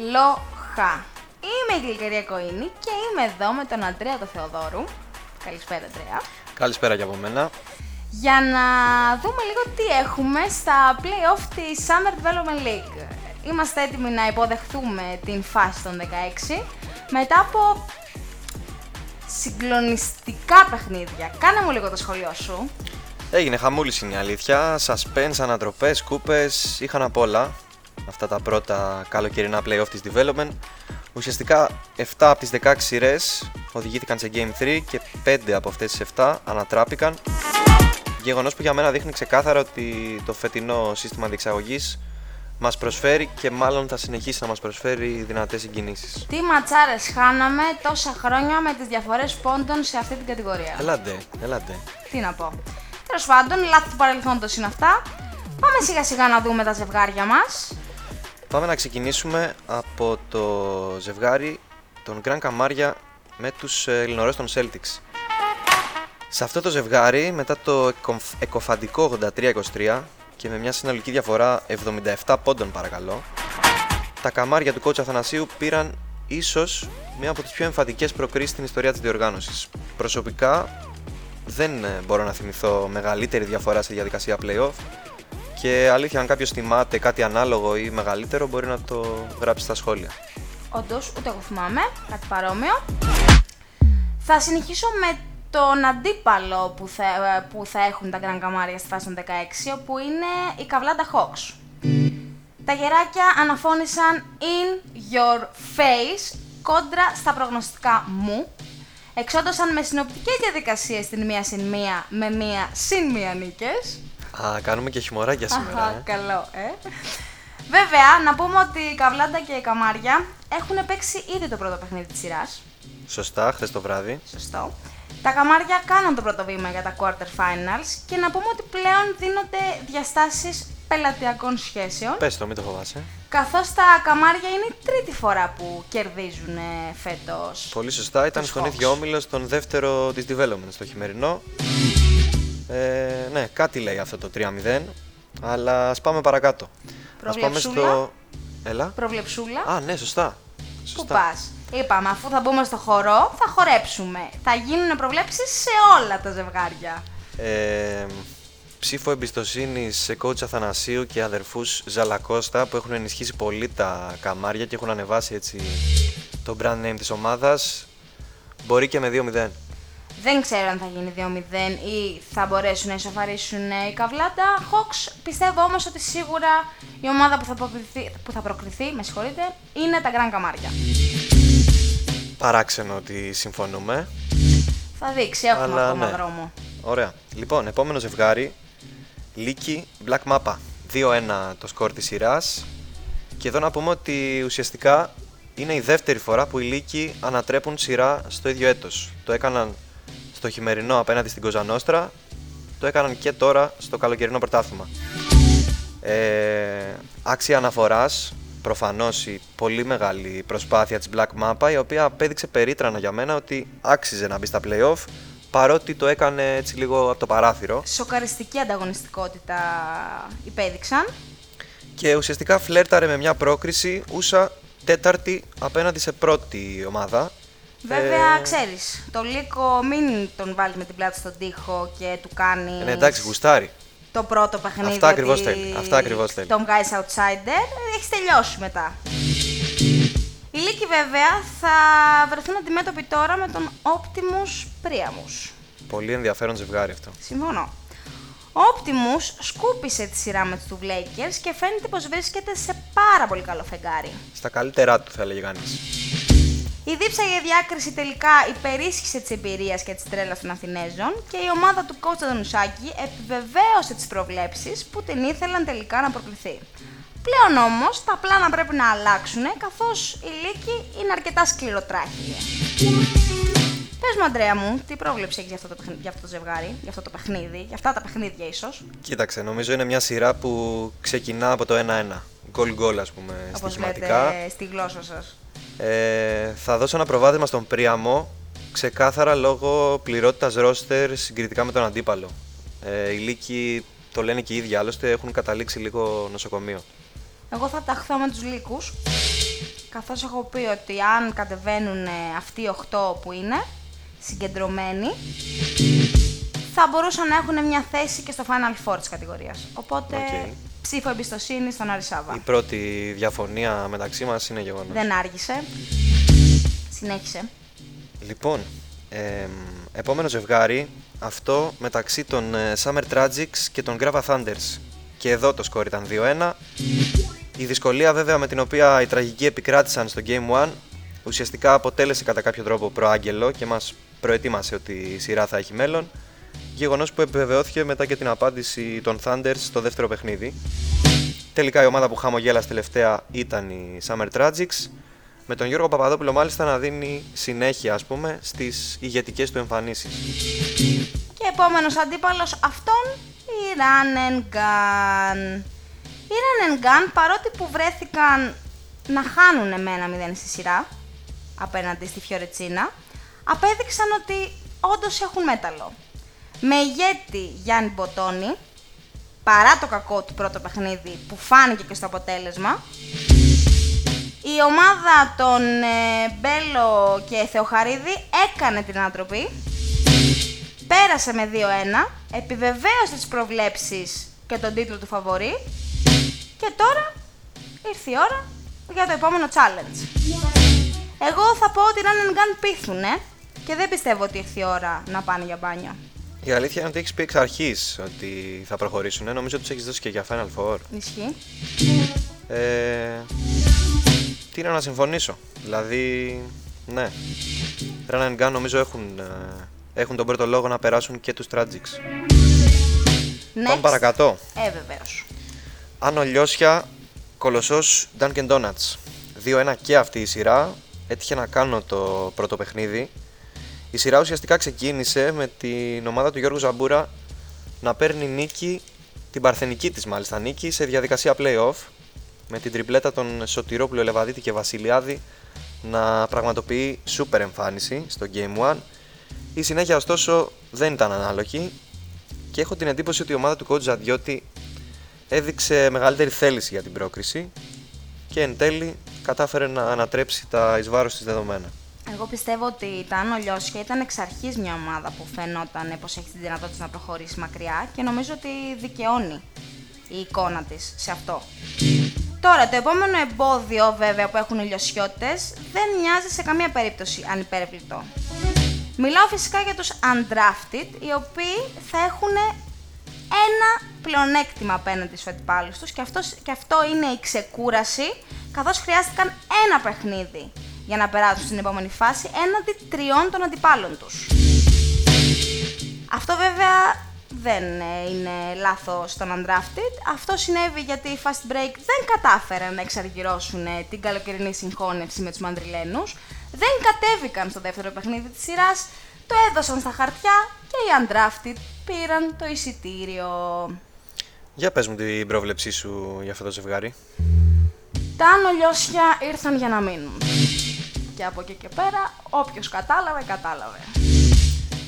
Αλόχα. Είμαι η Γλυκερία Κοίνη και είμαι εδώ με τον Αντρέα το Θεοδόρου. Καλησπέρα, Αντρέα. Καλησπέρα και από μένα. Για να δούμε λίγο τι έχουμε στα play-off της Summer Development League. Είμαστε έτοιμοι να υποδεχθούμε την φάση των 16 μετά από συγκλονιστικά παιχνίδια. Κάνε μου λίγο το σχολείο σου. Έγινε χαμούλη είναι η αλήθεια. Suspense, ανατροπές, κούπες, είχαν απ' όλα αυτά τα πρώτα καλοκαιρινά playoff της development. Ουσιαστικά 7 από τις 16 σειρές οδηγήθηκαν σε Game 3 και 5 από αυτές τις 7 ανατράπηκαν. Γεγονός που για μένα δείχνει ξεκάθαρα ότι το φετινό σύστημα διεξαγωγής μας προσφέρει και μάλλον θα συνεχίσει να μας προσφέρει δυνατές συγκινήσεις. Τι ματσάρες χάναμε τόσα χρόνια με τις διαφορές πόντων σε αυτή την κατηγορία; Ελάτε, ελάτε. Τι να πω. Τέλος πάντων, λάθη του παρελθόντος είναι αυτά. Πάμε σιγά σιγά να δούμε τα ζευγάρια μας. Πάμε να ξεκινήσουμε από το ζευγάρι των Γκραν Καμάρια με τους ε, Ελληνορές των Celtics. Σε αυτό το ζευγάρι, μετά το εκοφαντικό 83-23 και με μια συνολική διαφορά 77 πόντων παρακαλώ, τα καμάρια του κότσα Αθανασίου πήραν ίσως μία από τις πιο εμφαντικές προκρίσεις στην ιστορία της διοργάνωσης. Προσωπικά δεν ε, μπορώ να θυμηθώ μεγαλύτερη διαφορά στη διαδικασία playoff και αλήθεια, αν κάποιος θυμάται κάτι ανάλογο ή μεγαλύτερο, μπορεί να το γράψει στα σχόλια. Όντως, ούτε εγώ θυμάμαι κάτι παρόμοιο. Θα συνεχίσω με τον αντίπαλο που θα, που θα έχουν τα Γκραν Καμάρια στη φάση των 16, όπου είναι η Καβλάντα Hawks. Τα γεράκια αναφώνησαν in your face κόντρα στα προγνωστικά μου. Εξόντωσαν με συνοπτικές διαδικασίες την μία συν μία με μία συν μία νίκες. Α, κάνουμε και χειμωράκια σήμερα. Αχα, ε. καλό, ε. Βέβαια, να πούμε ότι η Καβλάντα και η Καμάρια έχουν παίξει ήδη το πρώτο παιχνίδι της σειράς. Σωστά, χθες το βράδυ. Σωστό. Τα καμάρια κάναν το πρώτο βήμα για τα quarter finals και να πούμε ότι πλέον δίνονται διαστάσεις πελατειακών σχέσεων. Πες το, μην το φοβάσαι. Καθώς τα καμάρια είναι η τρίτη φορά που κερδίζουν ε, φέτος. Πολύ σωστά, ήταν τους στον Hawks. ίδιο όμιλο, στον δεύτερο της development, στο χειμερινό. Ε, ναι, κάτι λέει αυτό το 3-0, αλλά ας πάμε παρακάτω. Ας πάμε Προβλεψούλα. Έλα. Προβλεψούλα. Α, ναι, σωστά. Πού Σωστά. πας; Είπαμε, αφού θα μπούμε στο χορό, θα χορέψουμε. Θα γίνουν προβλέψεις σε όλα τα ζευγάρια. Ε, ψήφο εμπιστοσύνης σε coach Αθανασίου και αδερφούς Ζαλακώστα που έχουν ενισχύσει πολύ τα καμάρια και έχουν ανεβάσει έτσι το brand name της ομάδας. Μπορεί και με 2-0. Δεν ξέρω αν θα γίνει 2-0 ή θα μπορέσουν να ισοφαρίσουν ε, οι Καβλάντα. Hawks πιστεύω όμως ότι σίγουρα η ομάδα που θα προκριθεί, που θα προκριθεί με συγχωρείτε, είναι τα Grand Καμάρια. Παράξενο ότι συμφωνούμε. Θα δείξει, έχουμε Αλλά ακόμα ναι. δρόμο. Ωραία. Λοιπόν, επόμενο ζευγάρι. Λίκη Black Mappa. 2-1 το σκορ της σειράς. Και εδώ να πούμε ότι ουσιαστικά είναι η δεύτερη φορά που οι Λίκοι ανατρέπουν σειρά στο ίδιο έτος. Το έκαναν στο χειμερινό απέναντι στην Κοζανόστρα. Το έκαναν και τώρα στο καλοκαιρινό πρωτάθλημα. Ε, άξια αναφοράς, προφανώς η πολύ μεγάλη προσπάθεια της Black Mappa η οποία απέδειξε περίτρανα για μένα ότι άξιζε να μπει στα play-off παρότι το έκανε έτσι λίγο από το παράθυρο Σοκαριστική ανταγωνιστικότητα υπέδειξαν. και ουσιαστικά φλέρταρε με μια πρόκριση ούσα τέταρτη απέναντι σε πρώτη ομάδα. Βέβαια, Ε, ξέρεις, το Λύκο μην τον βάλει με την πλάτη στον τοίχο και του κάνει ε, ναι, εντάξει, γουστάρει. το πρώτο παιχνίδι. Αυτά ακριβώς ότι θέλει, αυτά ακριβώς θέλει. Τον βγάζει outsider, έχεις τελειώσει μετά. Οι Λύκοι βέβαια θα βρεθούν αντιμέτωποι τώρα με τον Optimus Priamus. Πολύ ενδιαφέρον ζευγάρι αυτό. Συμφωνώ. Ο Optimus σκούπισε τη σειρά με τους Lakers και φαίνεται πως βρίσκεται σε πάρα πολύ καλό φεγγάρι. Στα καλύτερά του θα έλεγε κανείς. Η δίψαγη διάκριση τελικά υπερίσχυσε τη εμπειρία και τη τρέλα των Αθηνέζων και η ομάδα του coach Αντωνουσάκη επιβεβαίωσε τις προβλέψεις που την ήθελαν τελικά να προκληθεί. Πλέον όμως τα πλάνα πρέπει να αλλάξουν καθώς η Λύκη είναι αρκετά σκληροτράχυλη. Πες μου, Αντρέα μου, τι πρόβλεψη έχεις για, αυτό το παιχνίδι- για αυτό το ζευγάρι, για αυτό το παιχνίδι, για αυτά τα παιχνίδια ίσως; Κοίταξε, νομίζω είναι μια σειρά που ξεκινά από το 1-1. Γκολ γκολ ας πούμε Όπως στοιχηματικά. λέτε στη γλώσσα σας. Ε, θα δώσω ένα προβάδισμα στον Πρίαμο ξεκάθαρα λόγω πληρότητας ρόστερ συγκριτικά με τον αντίπαλο. Ε, οι Λύκοι το λένε και οι ίδιοι άλλωστε έχουν καταλήξει λίγο νοσοκομείο. Εγώ θα ταχθώ με τους Λύκους. καθώς έχω πει ότι αν κατεβαίνουν ε, αυτοί οι 8 που είναι συγκεντρωμένοι, θα μπορούσαν να έχουν μια θέση και στο Final Four της κατηγορίας. Οπότε Οκ. Ψήφο εμπιστοσύνης στον Αρισάβα. Η πρώτη διαφωνία μεταξύ μας είναι γεγονός. Δεν άργησε. Συνέχισε. Λοιπόν, εμ, επόμενο ζευγάρι, αυτό μεταξύ των ε, Summer Tragics και των Grava Thunders. Και εδώ το σκορ ήταν 2-1. Η δυσκολία βέβαια με την οποία οι τραγικοί επικράτησαν στο Game 1 ουσιαστικά αποτέλεσε κατά κάποιο τρόπο προάγγελο και μας προετοίμασε ότι η σειρά θα έχει μέλλον. Γεγονός που επιβεβαιώθηκε μετά και την απάντηση των Thunders στο δεύτερο παιχνίδι. Τελικά η ομάδα που χαμογέλασε τελευταία ήταν οι Summer Tragics με τον Γιώργο Παπαδόπουλο μάλιστα να δίνει συνέχεια ας πούμε στις ηγετικές του εμφανίσεις. Και επόμενος αντίπαλος αυτόν, η Run and Gun. Η Run and Gun, παρότι που βρέθηκαν να χάνουν με ένα 0 στη σειρά, απέναντι στη Φιωρετσίνα, απέδειξαν ότι όντως έχουν μέταλλο. Με ηγέτη Γιάννη Μποτόνη, παρά το κακό του πρώτο παιχνίδι που φάνηκε και στο αποτέλεσμα, η ομάδα των ε, Μπέλο και Θεοχαρίδη έκανε την ανατροπή πέρασε με 2-1, επιβεβαίωσε τις προβλέψεις και τον τίτλο του φαβορή και τώρα ήρθε η ώρα για το επόμενο challenge. Εγώ θα πω ότι Run and Gun πείθουνε και δεν πιστεύω ότι ήρθε η ώρα να πάνε για μπάνιο. Η αλήθεια είναι ότι έχεις πει εξ αρχής ότι θα προχωρήσουν. Νομίζω ότι τους έχεις δώσει και για Final Four. Ισχύει. Ε, τι είναι να συμφωνήσω; Δηλαδή, ναι. Run and Gun νομίζω έχουν, ε, έχουν τον πρώτο λόγο να περάσουν και τους Tragics. Πάμε Next. παρακατώ. Ε, βεβαίως. Άνω Λιώσια, Κολοσσός Dunkin' Donuts. 2-1 και αυτή η σειρά. Έτυχε να κάνω το πρώτο παιχνίδι. Η σειρά ουσιαστικά ξεκίνησε με την ομάδα του Γιώργου Ζαμπούρα να παίρνει νίκη, την παρθενική της μάλιστα νίκη, σε διαδικασία play-off με την τριπλέτα των Σωτηρόπουλου, Ελεβαδίτη και Βασιλιάδη να πραγματοποιεί σούπερ εμφάνιση στο Game 1. Η συνέχεια ωστόσο δεν ήταν ανάλογη και έχω την εντύπωση ότι η ομάδα του coach Ζαντιώτη έδειξε μεγαλύτερη θέληση για την πρόκριση και εν τέλει κατάφερε να ανατρέψει τα εις βάρος της δεδομένα. Εγώ πιστεύω ότι τα Άνω Λιώσια ήταν εξ αρχής μια ομάδα που φαινόταν πως έχει τη δυνατότητα να προχωρήσει μακριά και νομίζω ότι δικαιώνει η εικόνα της σε αυτό. Τώρα, το επόμενο εμπόδιο βέβαια που έχουν οι λιωσιώτες δεν μοιάζει σε καμία περίπτωση ανυπέρβλητο. Μιλάω φυσικά για τους undrafted, οι οποίοι θα έχουν ένα πλεονέκτημα απέναντι στους αντιπάλους τους και, αυτός, και αυτό είναι η ξεκούραση, καθώς χρειάστηκαν ένα παιχνίδι για να περάσουν στην επόμενη φάση έναντι τριών των αντιπάλων τους. Αυτό βέβαια δεν ε, είναι λάθος των undrafted. Αυτό συνέβη γιατί οι fast break δεν κατάφεραν να εξαργυρώσουν ε, την καλοκαιρινή συγχώνευση με τους μανδριλένους. Δεν κατέβηκαν στο δεύτερο παιχνίδι της σειράς, το έδωσαν στα χαρτιά και οι undrafted πήραν το εισιτήριο. Για πες μου την πρόβλεψή σου για αυτό το ζευγάρι. Τα άνω λιώσια ήρθαν για να μείνουν. Και από εκεί και πέρα, όποιος κατάλαβε, κατάλαβε.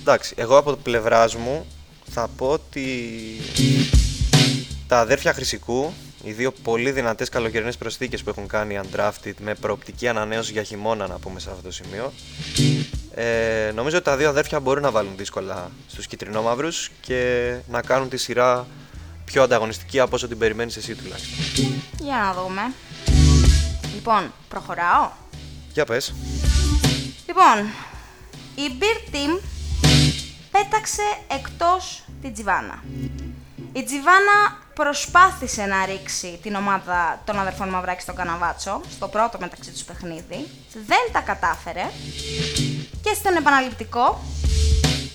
Εντάξει, εγώ από το πλευράς μου θα πω ότι τα αδέρφια Χρυσικού, οι δύο πολύ δυνατές καλοκαιρινές προσθήκες που έχουν κάνει οι Undrafted με προοπτική ανανέωση για χειμώνα να πούμε σε αυτό το σημείο, ε, νομίζω ότι τα δύο αδέρφια μπορούν να βάλουν δύσκολα στους κυτρινόμαυρους και να κάνουν τη σειρά πιο ανταγωνιστική από όσο την περιμένεις εσύ τουλάχιστον. Για να δούμε. Λοιπόν, προχωράω. Για πες. Λοιπόν, η Beer Team πέταξε εκτός την Τζιβάνα. Η Τζιβάνα προσπάθησε να ρίξει την ομάδα των αδερφών Μαυράκης στον Καναβάτσο, στο πρώτο μεταξύ τους παιχνίδι. Δεν τα κατάφερε. Και στον επαναληπτικό,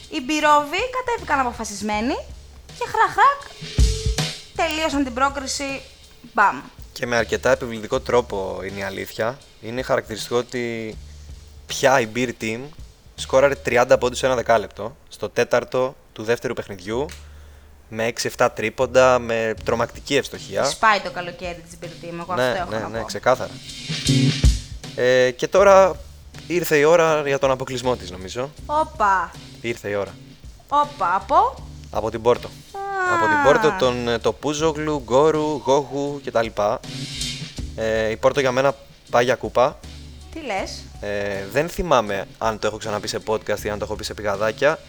οι Μπυρόβοι κατέβηκαν αποφασισμένοι και χραχρακ τελείωσαν την πρόκριση μπαμ. Και με αρκετά επιβλητικό τρόπο είναι η αλήθεια. Είναι χαρακτηριστικό ότι πια η Beer Team σκόραρε 30 πόντους σε ένα δεκάλεπτο στο τέταρτο του δεύτερου παιχνιδιού με 6-7 τρίποντα, με τρομακτική ευστοχία. Σπάει το καλοκαίρι της Beer Team, εγώ ναι, αυτό έχω ναι, να ναι, πω. ξεκάθαρα. Ε, και τώρα ήρθε η ώρα για τον αποκλεισμό της νομίζω. Όπα, Ήρθε η ώρα. όπα, από... Από την Πόρτο. Α. Από την Πόρτο τον ε, το Πούζογλου, Γκόρου, Γόγου κτλ. Ε, η Πόρτο για μένα πάει για κούπα. Τι λες; Ε, δεν θυμάμαι αν το έχω ξαναπεί σε podcast ή αν το έχω πει σε πηγαδάκια.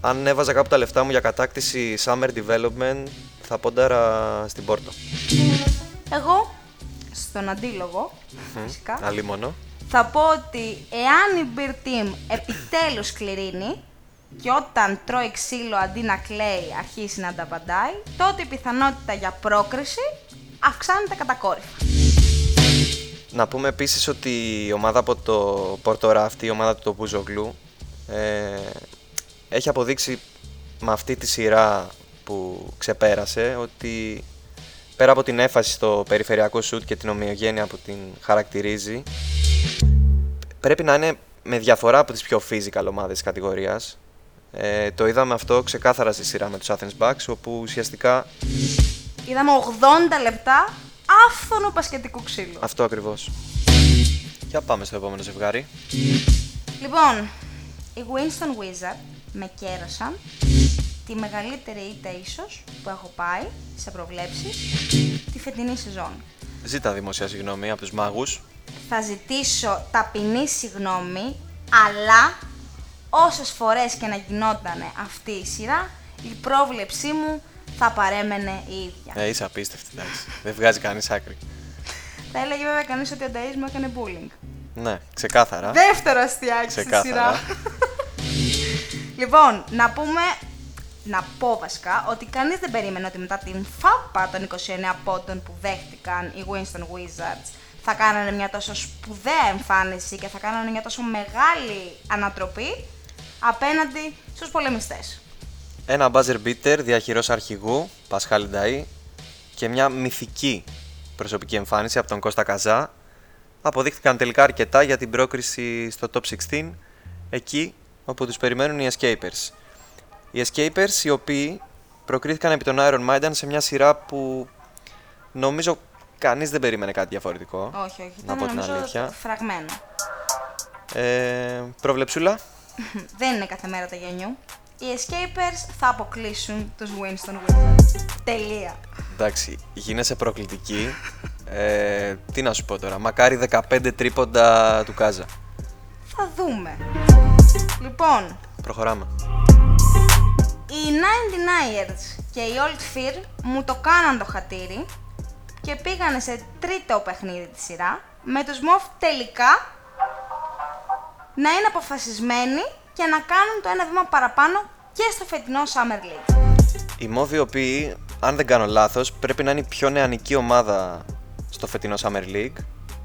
Αν έβαζα κάπου τα λεφτά μου για κατάκτηση Summer Development, θα πόνταρα στην Πόρτο. Εγώ, στον αντίλογο, φυσικά, Αλίμονο. θα πω ότι εάν η Beer Team επιτέλους κληρίνει και όταν τρώει ξύλο αντί να κλαίει αρχίσει να τα απαντάει, τότε η πιθανότητα για πρόκριση αυξάνεται κατακόρυφα. Να πούμε επίσης ότι η ομάδα από το Πόρτο Ράφτη, η ομάδα του τοπού Ζωγλού, ε, έχει αποδείξει με αυτή τη σειρά που ξεπέρασε ότι πέρα από την έφαση στο περιφερειακό σουτ και την ομοιογένεια που την χαρακτηρίζει, πρέπει να είναι με διαφορά από τις πιο physical ομάδες της κατηγορίας. Ε, το είδαμε αυτό ξεκάθαρα στη σειρά με τους Athens Bucks, όπου ουσιαστικά Είδαμε 80 λεπτά άφθονο πασχετικού ξύλου. αυτό ακριβώς. Για πάμε στο επόμενο ζευγάρι. Λοιπόν, οι Winston Wizard με κέρασαν τη μεγαλύτερη ήττα ίσως που έχω πάει σε προβλέψεις τη φετινή σεζόν. Ζήτα δημοσία συγγνώμη από τους μάγους. Θα ζητήσω ταπεινή συγγνώμη, αλλά όσες φορές και να γινόταν αυτή η σειρά, η πρόβλεψή μου θα παρέμενε η ίδια. Ε, είσαι απίστευτη, εντάξει. Δεν βγάζει κανείς άκρη. Θα έλεγε βέβαια κανείς ότι ο Νταΐς μου έκανε bullying. Ναι, ξεκάθαρα. Δεύτερο αστιάκι στη Ξεκάθαρα. σειρά. λοιπόν, να πούμε, να πω βασικά ότι κανείς δεν περίμενε ότι μετά την φάπα των 29 πόντων που δέχτηκαν οι Winston Wizards θα κάνανε μια τόσο σπουδαία εμφάνιση και θα κάνανε μια τόσο μεγάλη ανατροπή απέναντι στους πολεμιστές. Ένα buzzer beater διαχειρός αρχηγού, Πασχάλη Νταΐ και μια μυθική προσωπική εμφάνιση από τον Κώστα Καζά αποδείχθηκαν τελικά αρκετά για την πρόκριση στο Top 16 εκεί όπου τους περιμένουν οι Escapers. Οι Escapers οι οποίοι προκρίθηκαν επί τον Iron Maiden σε μια σειρά που νομίζω κανείς δεν περίμενε κάτι διαφορετικό. Όχι, όχι, να ήταν πω την νομίζω αλήθεια. φραγμένο. Ε, προβλεψούλα. Δεν είναι κάθε μέρα τα γενιού. Οι Escapers θα αποκλείσουν τους Winston Wizards. Τελεία. Εντάξει, γίνεσαι προκλητική. Ε, τι να σου πω τώρα, μακάρι 15 τρίποντα του Κάζα. Θα δούμε. Λοιπόν, Προχωράμε. οι 99ers και οι Old Fear μου το κάναν το χατήρι και πήγανε σε τρίτο παιχνίδι τη σειρά με τους Μοφ τελικά να είναι αποφασισμένοι και να κάνουν το ένα βήμα παραπάνω και στο φετινό Summer League. Οι Μόβοι, οι οποίοι, αν δεν κάνω λάθος, πρέπει να είναι η πιο νεανική ομάδα στο φετινό Summer League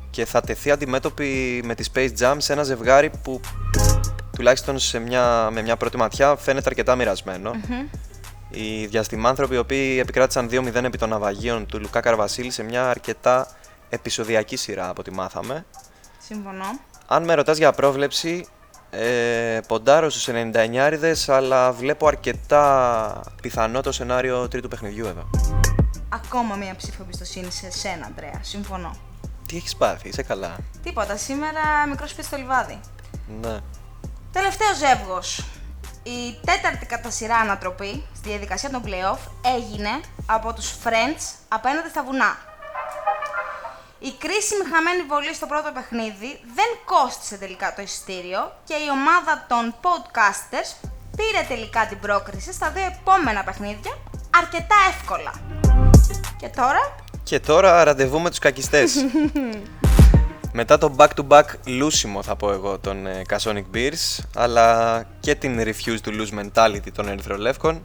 και θα τεθεί αντιμέτωπη με τη Space Jam σε ένα ζευγάρι που τουλάχιστον σε μια, με μια πρώτη ματιά φαίνεται αρκετά μοιρασμένο. Οι διαστημάνθρωποι οι οποίοι επικράτησαν 2-0 επί των ναυαγίων του Λουκά Καρβασίλη σε μια αρκετά επεισοδιακή σειρά από ό,τι μάθαμε. Συμφωνώ. Αν με ρωτάς για πρόβλεψη, ε, ποντάρω στους 99 αλλά βλέπω αρκετά πιθανό το σενάριο τρίτου παιχνιδιού εδώ. Ακόμα μία ψήφο εμπιστοσύνη σε σένα, Αντρέα. Συμφωνώ. Τι έχεις πάθει, είσαι καλά; Τίποτα, σήμερα μικρός σπίτι στο λιβάδι. Ναι. Τελευταίο ζεύγος. Η τέταρτη κατά σειρά ανατροπή στη διαδικασία των playoff έγινε από τους Friends απέναντι στα βουνά. Η κρίσιμη χαμένη βολή στο πρώτο παιχνίδι δεν κόστισε τελικά το εισιτήριο και η ομάδα των podcasters πήρε τελικά την πρόκριση στα δύο επόμενα παιχνίδια αρκετά εύκολα. Και τώρα; Και τώρα ραντεβού με τους κακιστές. Μετά το back-to-back λούσιμο θα πω εγώ των ε, Casonic Beers αλλά και την refuse to lose mentality των Ερυθρολεύκων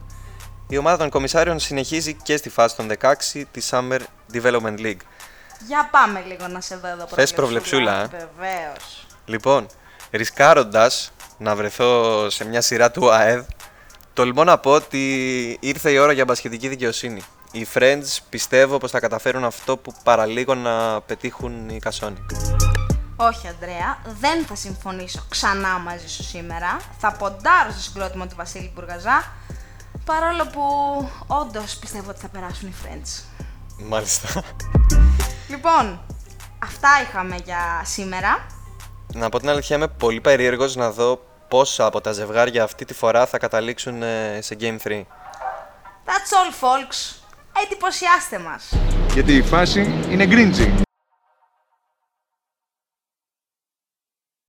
η ομάδα των κομισάριων συνεχίζει και στη φάση των 16 της Summer Development League. Για πάμε λίγο να σε δω εδώ Θες προβλεψούλα, ε; Βεβαίως. Λοιπόν, ρισκάροντας να βρεθώ σε μια σειρά του ΑΕΔ, τολμώ να πω ότι ήρθε η ώρα για μπασχετική δικαιοσύνη. Οι Friends πιστεύω πως θα καταφέρουν αυτό που παραλίγο να πετύχουν οι Casonic. Όχι, Αντρέα, δεν θα συμφωνήσω ξανά μαζί σου σήμερα. Θα ποντάρω στο συγκρότημα του Βασίλη Μπουργαζά, παρόλο που όντως πιστεύω ότι θα περάσουν οι Friends. Μάλιστα. Λοιπόν, αυτά είχαμε για σήμερα. να πω την αλήθεια, είμαι πολύ περίεργος να δω πόσα από τα ζευγάρια αυτή τη φορά θα καταλήξουν ε, σε Game 3. That's all, folks. Εντυπωσιάστε μας. Γιατί η φάση είναι γκριντζι.